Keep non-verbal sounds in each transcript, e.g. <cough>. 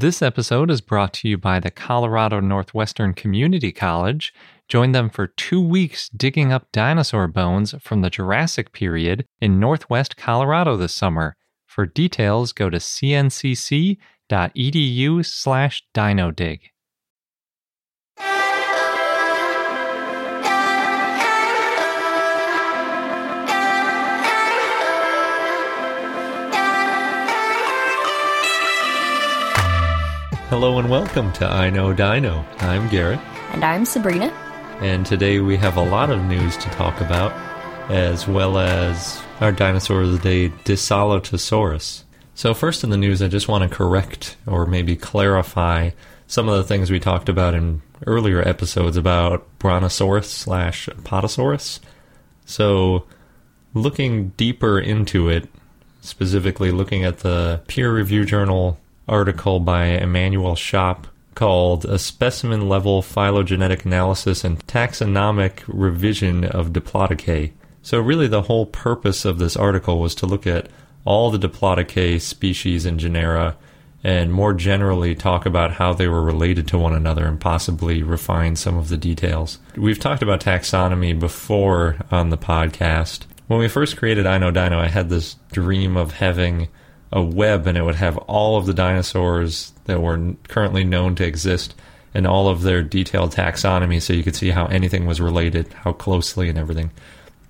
This episode is brought to you by the Colorado Northwestern Community College. Join them for two weeks digging up dinosaur bones from the Jurassic period in northwest Colorado this summer. For details, go to cncc.edu slash dinodig. Hello and welcome to I Know Dino. I'm Garrett. And I'm Sabrina. And today we have a lot of news to talk about, as well as our dinosaur of the day, Dysalotosaurus. So, first in the news, I just want to correct or maybe clarify some of the things we talked about in earlier episodes about Brontosaurus slash Apatosaurus. So, looking deeper into it, specifically looking at the peer review journal article by Emanuel Tschopp called A Specimen Level Phylogenetic Analysis and Taxonomic Revision of Diplodocus. So, really, the whole purpose of this article was to look at all the Diplodocus species and genera and more generally talk about how they were related to one another and possibly refine some of the details. We've talked about taxonomy before on the podcast. When we first created I Know Dino, I had this dream of having a web and it would have all of the dinosaurs that were currently known to exist and all of their detailed taxonomy so you could see how anything was related, how closely and everything.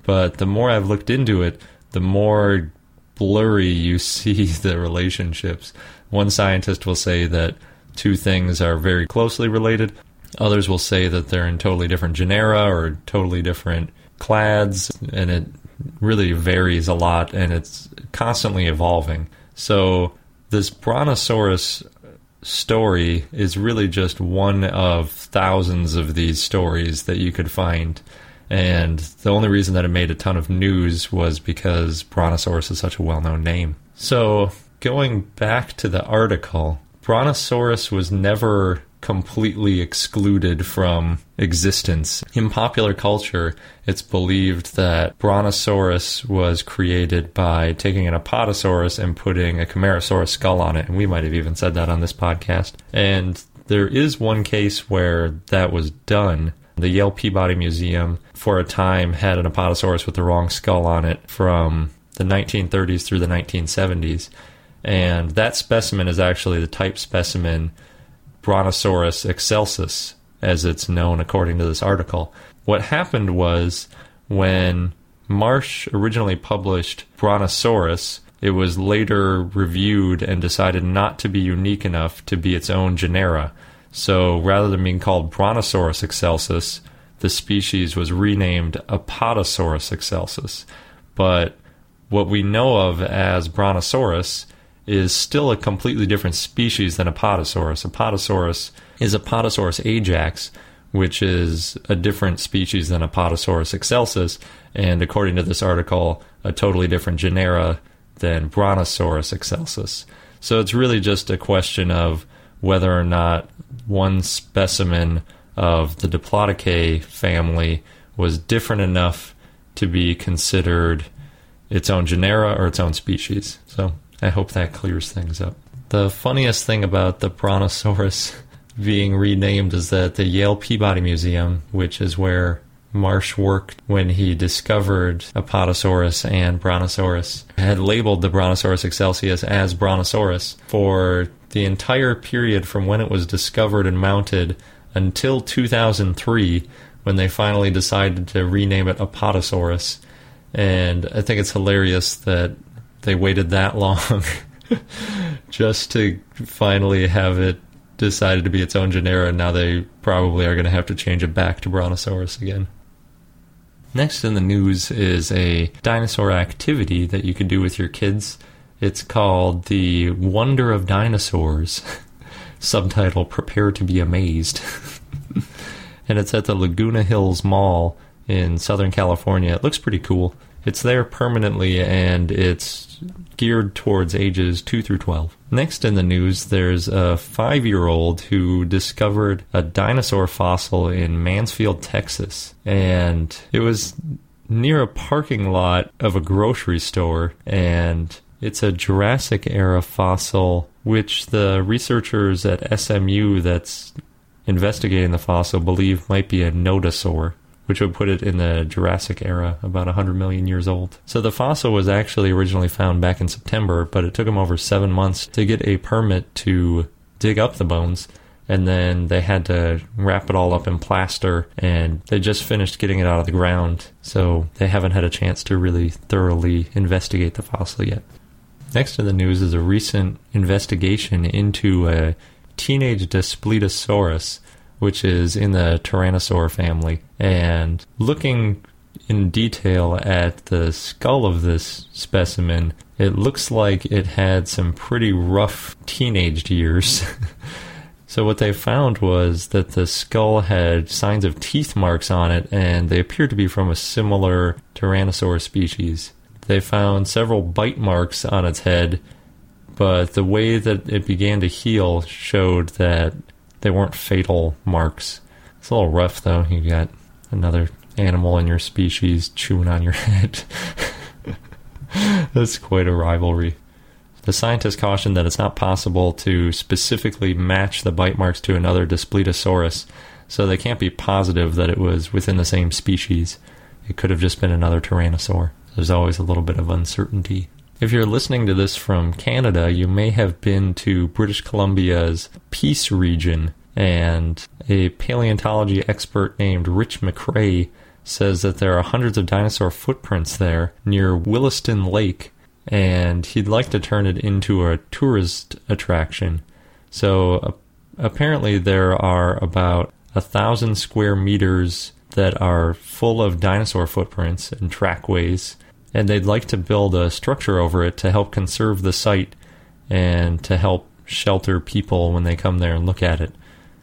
But the more I've looked into it, the more blurry you <laughs> see the relationships. One scientist will say that two things are very closely related. Others will say that they're in totally different genera or totally different clades, and it really varies a lot and it's constantly evolving. So this Brontosaurus story is really just one of thousands of these stories that you could find. And the only reason that it made a ton of news was because Brontosaurus is such a well known name. So, going back to the article, Brontosaurus was never completely excluded from existence. In popular culture, it's believed that Brontosaurus was created by taking an Apatosaurus and putting a Camarasaurus skull on it, and we might have even said that on this podcast. And there is one case where that was done. The Yale Peabody Museum, for a time, had an Apatosaurus with the wrong skull on it from the 1930s through the 1970s. And that specimen is actually the type specimen Brontosaurus excelsus, as it's known according to this article. What happened was when Marsh originally published Brontosaurus, it was later reviewed and decided not to be unique enough to be its own genera. So rather than being called Brontosaurus excelsus, the species was renamed Apatosaurus excelsus. But what we know of as Brontosaurus is still a completely different species than Apatosaurus. Apatosaurus is a Apatosaurus ajax, which is a different species than a Apatosaurus excelsus, and according to this article, a totally different genera than Brontosaurus excelsus. So it's really just a question of whether or not one specimen of the Diplodocus family was different enough to be considered its own genera or its own species. So I hope that clears things up. The funniest thing about the Brontosaurus <laughs> being renamed is that the Yale Peabody Museum, which is where Marsh worked when he discovered Apatosaurus and Brontosaurus, had labeled the Brontosaurus excelsus as Brontosaurus for the entire period from when it was discovered and mounted until 2003 when they finally decided to rename it Apatosaurus. And I think it's hilarious that they waited that long <laughs> just to finally have it decided to be its own genera, and now they probably are going to have to change it back to Brontosaurus again. Next in the news is a dinosaur activity that you can do with your kids. It's called The Wonder of Dinosaurs. <laughs> Subtitle Prepare to be Amazed. <laughs> and it's at the Laguna Hills Mall in Southern California. It looks pretty cool. It's there permanently and it's geared towards ages 2 through 12. Next in the news, there's a five year old who discovered a dinosaur fossil in Mansfield, Texas. And it was near a parking lot of a grocery store. And it's a Jurassic era fossil which the researchers at SMU that's investigating the fossil believe might be a nodosaur, which would put it in the Jurassic era, about 100 million years old. So the fossil was actually originally found back in September, but it took them over seven months to get a permit to dig up the bones. And then they had to wrap it all up in plaster, and they just finished getting it out of the ground. So they haven't had a chance to really thoroughly investigate the fossil yet. Next to the news is a recent investigation into a teenage Daspletosaurus, which is in the Tyrannosaur family. And looking in detail at the skull of this specimen, it looks like it had some pretty rough teenage years. <laughs> so, what they found was that the skull had signs of teeth marks on it, and they appeared to be from a similar Tyrannosaur species. They found several bite marks on its head, but the way that it began to heal showed that they weren't fatal marks. It's a little rough, though. You got another animal in your species chewing on your <laughs> head. That's quite a rivalry. The scientists cautioned that it's not possible to specifically match the bite marks to another Daspletosaurus, so they can't be positive that it was within the same species. It could have just been another Tyrannosaur. There's always a little bit of uncertainty. If you're listening to this from Canada, you may have been to British Columbia's Peace region, and a paleontology expert named Rich McCrea says that there are hundreds of dinosaur footprints there near Williston Lake, and he'd like to turn it into a tourist attraction. So uh, apparently, there are about a thousand square meters that are full of dinosaur footprints and trackways, and they'd like to build a structure over it to help conserve the site and to help shelter people when they come there and look at it.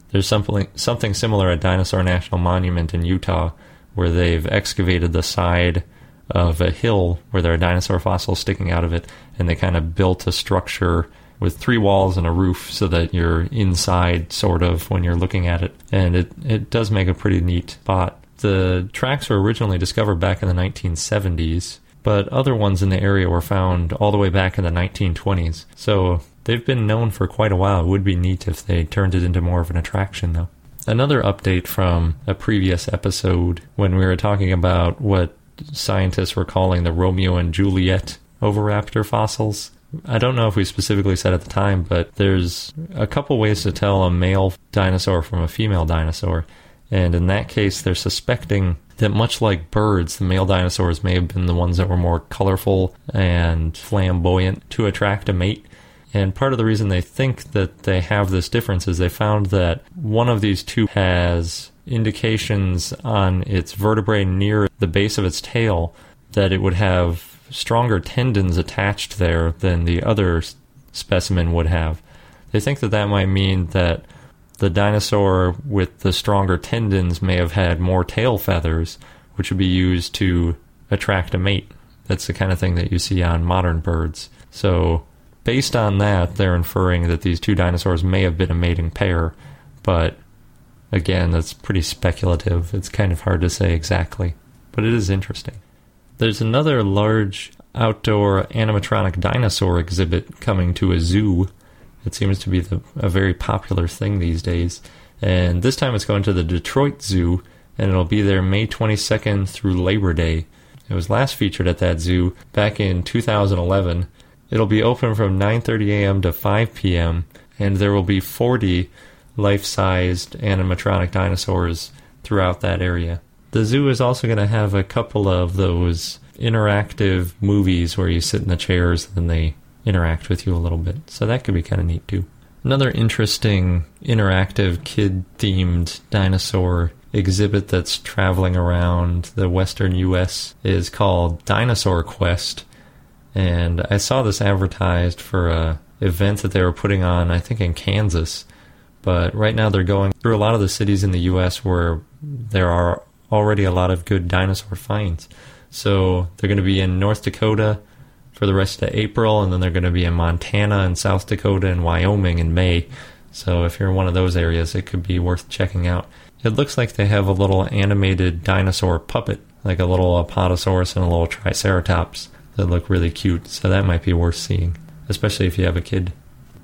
There's something something similar at Dinosaur National Monument in Utah where they've excavated the side of a hill where there are dinosaur fossils sticking out of it, and they kind of built a structure with three walls and a roof so that you're inside sort of when you're looking at it. And it, it does make a pretty neat spot. The tracks were originally discovered back in the 1970s, but other ones in the area were found all the way back in the 1920s. So they've been known for quite a while. It would be neat if they turned it into more of an attraction, though. Another update from a previous episode when we were talking about what scientists were calling the Romeo and Juliet oviraptor fossils. I don't know if we specifically said at the time, but there's a couple ways to tell a male dinosaur from a female dinosaur. And in that case, they're suspecting that much like birds, the male dinosaurs may have been the ones that were more colorful and flamboyant to attract a mate. And part of the reason they think that they have this difference is they found that one of these two has indications on its vertebrae near the base of its tail that it would have stronger tendons attached there than the other specimen would have. They think that that might mean that the dinosaur with the stronger tendons may have had more tail feathers, which would be used to attract a mate. That's the kind of thing that you see on modern birds. So Based on that, they're inferring that these two dinosaurs may have been a mating pair, but again, that's pretty speculative. It's kind of hard to say exactly, but it is interesting. There's another large outdoor animatronic dinosaur exhibit coming to a zoo. It seems to be the, a very popular thing these days. And this time it's going to the Detroit Zoo, and it'll be there May 22nd through Labor Day. It was last featured at that zoo back in 2011, It'll be open from 9:30 a.m. to 5 p.m. and there will be 40 life-sized animatronic dinosaurs throughout that area. The zoo is also going to have a couple of those interactive movies where you sit in the chairs and they interact with you a little bit. So that could be kind of neat too. Another interesting interactive kid themed dinosaur exhibit that's traveling around the western US is called Dinosaur Quest and I saw this advertised for a event that they were putting on, I think in Kansas. But right now they're going through a lot of the cities in the U.S. where there are already a lot of good dinosaur finds. So they're going to be in North Dakota for the rest of April, and then they're going to be in Montana and South Dakota and Wyoming in May. So if you're in one of those areas, it could be worth checking out. It looks like they have a little animated dinosaur puppet, like a little Apatosaurus and a little Triceratops that look really cute, so that might be worth seeing, especially if you have a kid.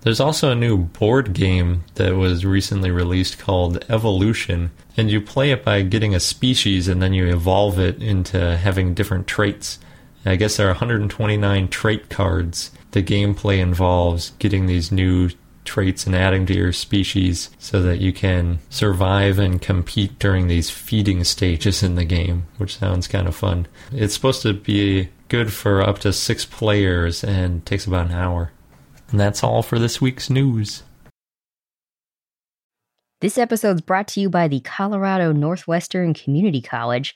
There's also a new board game that was recently released called Evolution, and you play it by getting a species and then you evolve it into having different traits. I guess there are 129 trait cards. The gameplay involves getting these new traits and adding to your species so that you can survive and compete during these feeding stages in the game, which sounds kind of fun. It's supposed to be good for up to six players and takes about an hour. And that's all for this week's news. This episode is brought to you by the Colorado Northwestern Community College,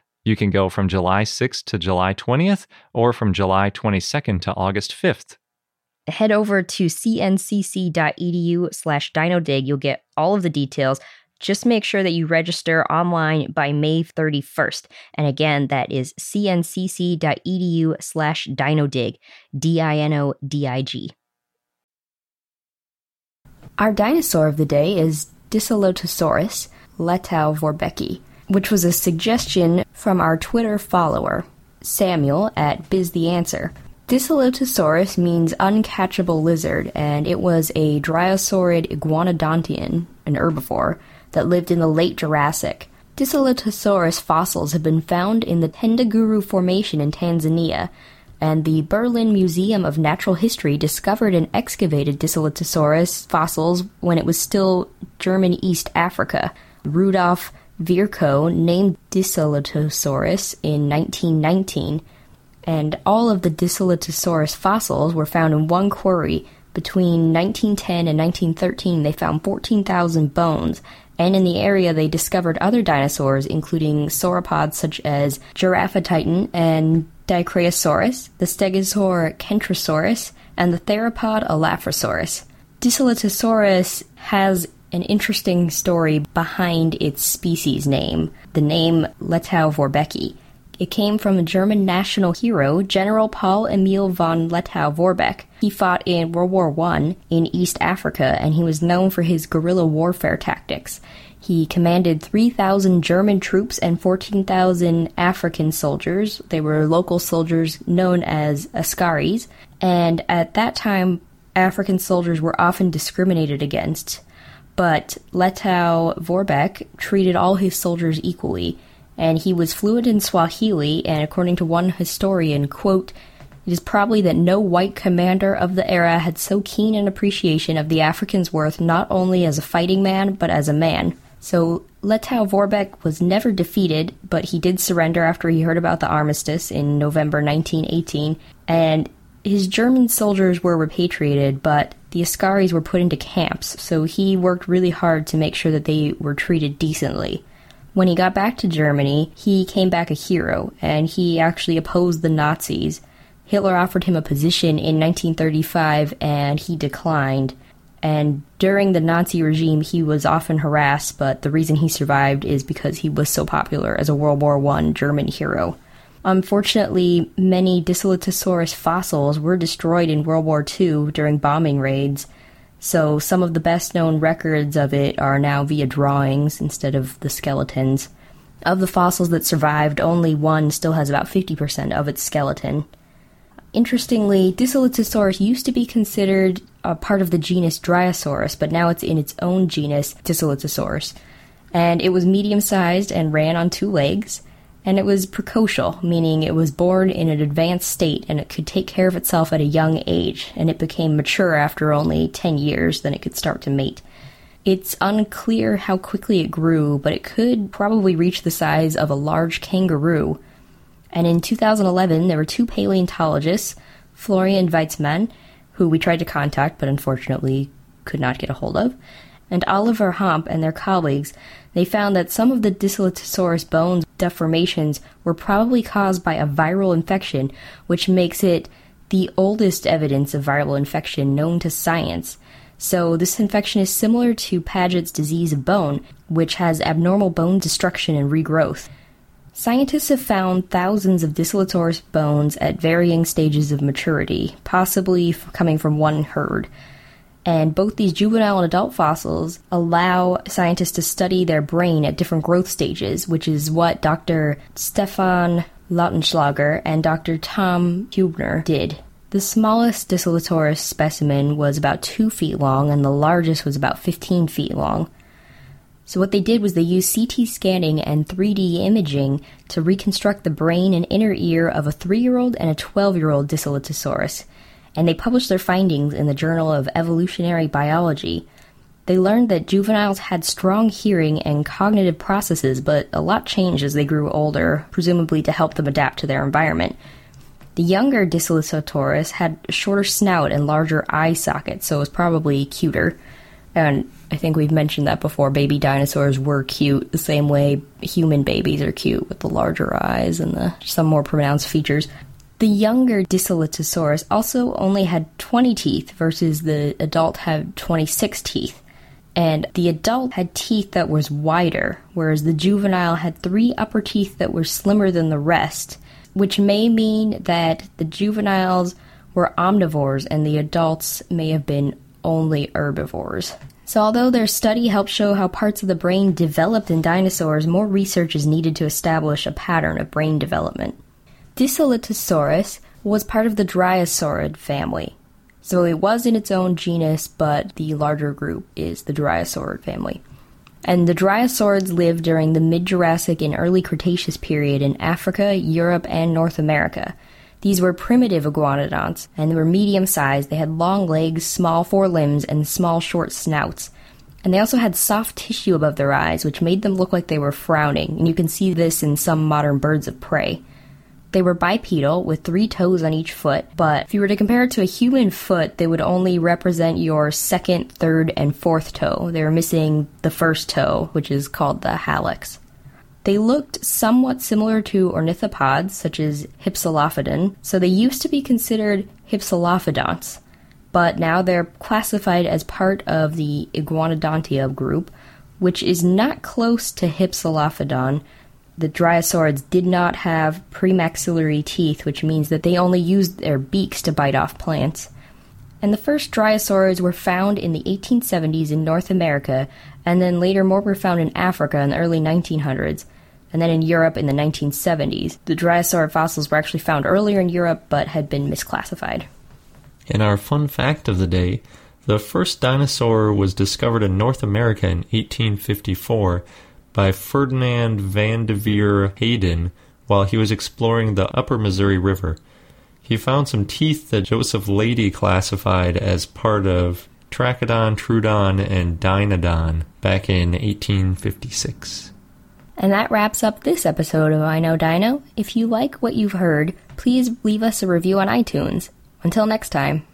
You can go from July 6th to July 20th or from July 22nd to August 5th. Head over to cncc.edu slash dinodig. You'll get all of the details. Just make sure that you register online by May 31st. And again, that is cncc.edu slash dinodig, D I N O D I G. Our dinosaur of the day is Dysalotosaurus letau vorbecki, which was a suggestion from our Twitter follower, Samuel at Biz the Answer. Dysalotosaurus means uncatchable lizard, and it was a dryosaurid iguanodontian, an herbivore, that lived in the late Jurassic. Dysalotosaurus fossils have been found in the Tendaguru Formation in Tanzania, and the Berlin Museum of Natural History discovered and excavated Dysalotosaurus fossils when it was still German East Africa. Rudolf Virchow named Dysalotosaurus in 1919, and all of the Dysalotosaurus fossils were found in one quarry. Between 1910 and 1913, they found 14,000 bones, and in the area they discovered other dinosaurs, including sauropods such as Giraffatitan and Dicraeosaurus, the Stegosaur Kentrosaurus, and the theropod Elaphrosaurus. Dysalotosaurus has an interesting story behind its species name, the name Lettowvorbecki. It came from a German national hero, General Paul Emil von Lettow-Vorbeck. He fought in World War I in East Africa, and he was known for his guerrilla warfare tactics. He commanded 3,000 German troops and 14,000 African soldiers. They were local soldiers known as Askaris, and at that time, African soldiers were often discriminated against. But Lettow-Vorbeck treated all his soldiers equally and he was fluent in Swahili, and according to one historian, quote, it is probably that no white commander of the era had so keen an appreciation of the African's worth not only as a fighting man, but as a man. So Lettow-Vorbeck was never defeated, but he did surrender after he heard about the armistice in November 1918, and his German soldiers were repatriated, but the Askaris were put into camps, so he worked really hard to make sure that they were treated decently. When he got back to Germany, he came back a hero, and he actually opposed the Nazis. Hitler offered him a position in 1935, and he declined. And during the Nazi regime, he was often harassed, but the reason he survived is because he was so popular as a World War I German hero. Unfortunately, many Dysalotosaurus fossils were destroyed in World War II during bombing raids, so some of the best known records of it are now via drawings instead of the skeletons. Of the fossils that survived, only one still has about 50% of its skeleton. Interestingly, Dysalotosaurus used to be considered a part of the genus Dryosaurus, but now it's in its own genus, Dysalotosaurus. And it was medium sized and ran on two legs, and it was precocial, meaning it was born in an advanced state and it could take care of itself at a young age, and it became mature after only 10 years, then it could start to mate. It's unclear how quickly it grew, but it could probably reach the size of a large kangaroo and in 2011, there were two paleontologists, Florian Witzmann, who we tried to contact but unfortunately could not get a hold of, and Oliver Hampe and their colleagues. They found that some of the Dysalotosaurus bones deformations were probably caused by a viral infection, which makes it the oldest evidence of viral infection known to science. So, this infection is similar to Paget's disease of bone, which has abnormal bone destruction and regrowth. Scientists have found thousands of Dysalotosaurus bones at varying stages of maturity, possibly coming from one herd. And both these juvenile and adult fossils allow scientists to study their brain at different growth stages, which is what Dr. Stefan Lautenschlager and Dr. Tom Hubner did. The smallest Dysalotosaurus specimen was about 2 feet long, and the largest was about 15 feet long. So, what they did was they used CT scanning and 3D imaging to reconstruct the brain and inner ear of a 3 year old and a 12 year old Dysalotosaurus, and they published their findings in the Journal of Evolutionary Biology. They learned that juveniles had strong hearing and cognitive processes, but a lot changed as they grew older, presumably to help them adapt to their environment. The younger Dysalotosaurus had a shorter snout and larger eye sockets, so it was probably cuter. And I think we've mentioned that before. Baby dinosaurs were cute the same way human babies are cute with the larger eyes and the some more pronounced features. The younger Dysalotosaurus also only had 20 teeth versus the adult had 26 teeth. And the adult had teeth that was wider, whereas the juvenile had three upper teeth that were slimmer than the rest, which may mean that the juveniles were omnivores and the adults may have been only herbivores. So, although their study helped show how parts of the brain developed in dinosaurs, more research is needed to establish a pattern of brain development. Dysalotosaurus was part of the Dryosaurid family. So, it was in its own genus, but the larger group is the Dryosaurid family. And the Dryosaurids lived during the mid Jurassic and early Cretaceous period in Africa, Europe, and North America. These were primitive iguanodonts, and they were medium sized. They had long legs, small forelimbs, and small short snouts. And they also had soft tissue above their eyes, which made them look like they were frowning, and you can see this in some modern birds of prey. They were bipedal, with three toes on each foot, but if you were to compare it to a human foot, they would only represent your second, third, and fourth toe. They were missing the first toe, which is called the hallux. They looked somewhat similar to ornithopods, such as Hypsilophodon, so they used to be considered Hypsilophodonts, but now they're classified as part of the Iguanodontia group, which is not close to Hypsilophodon. The Dryosaurids did not have premaxillary teeth, which means that they only used their beaks to bite off plants. And the first Dryosaurids were found in the 1870s in North America, and then later more were found in Africa in the early 1900s, and then in Europe in the 1970s. The Dryosaurid fossils were actually found earlier in Europe but had been misclassified. In our fun fact of the day, the first dinosaur was discovered in North America in 1854 by Ferdinand Vanderveer Hayden while he was exploring the upper Missouri River. He found some teeth that Joseph Leidy classified as part of Trachodon, Troodon, and Deinodon back in 1856. And that wraps up this episode of I Know Dino. If you like what you've heard, please leave us a review on iTunes. Until next time.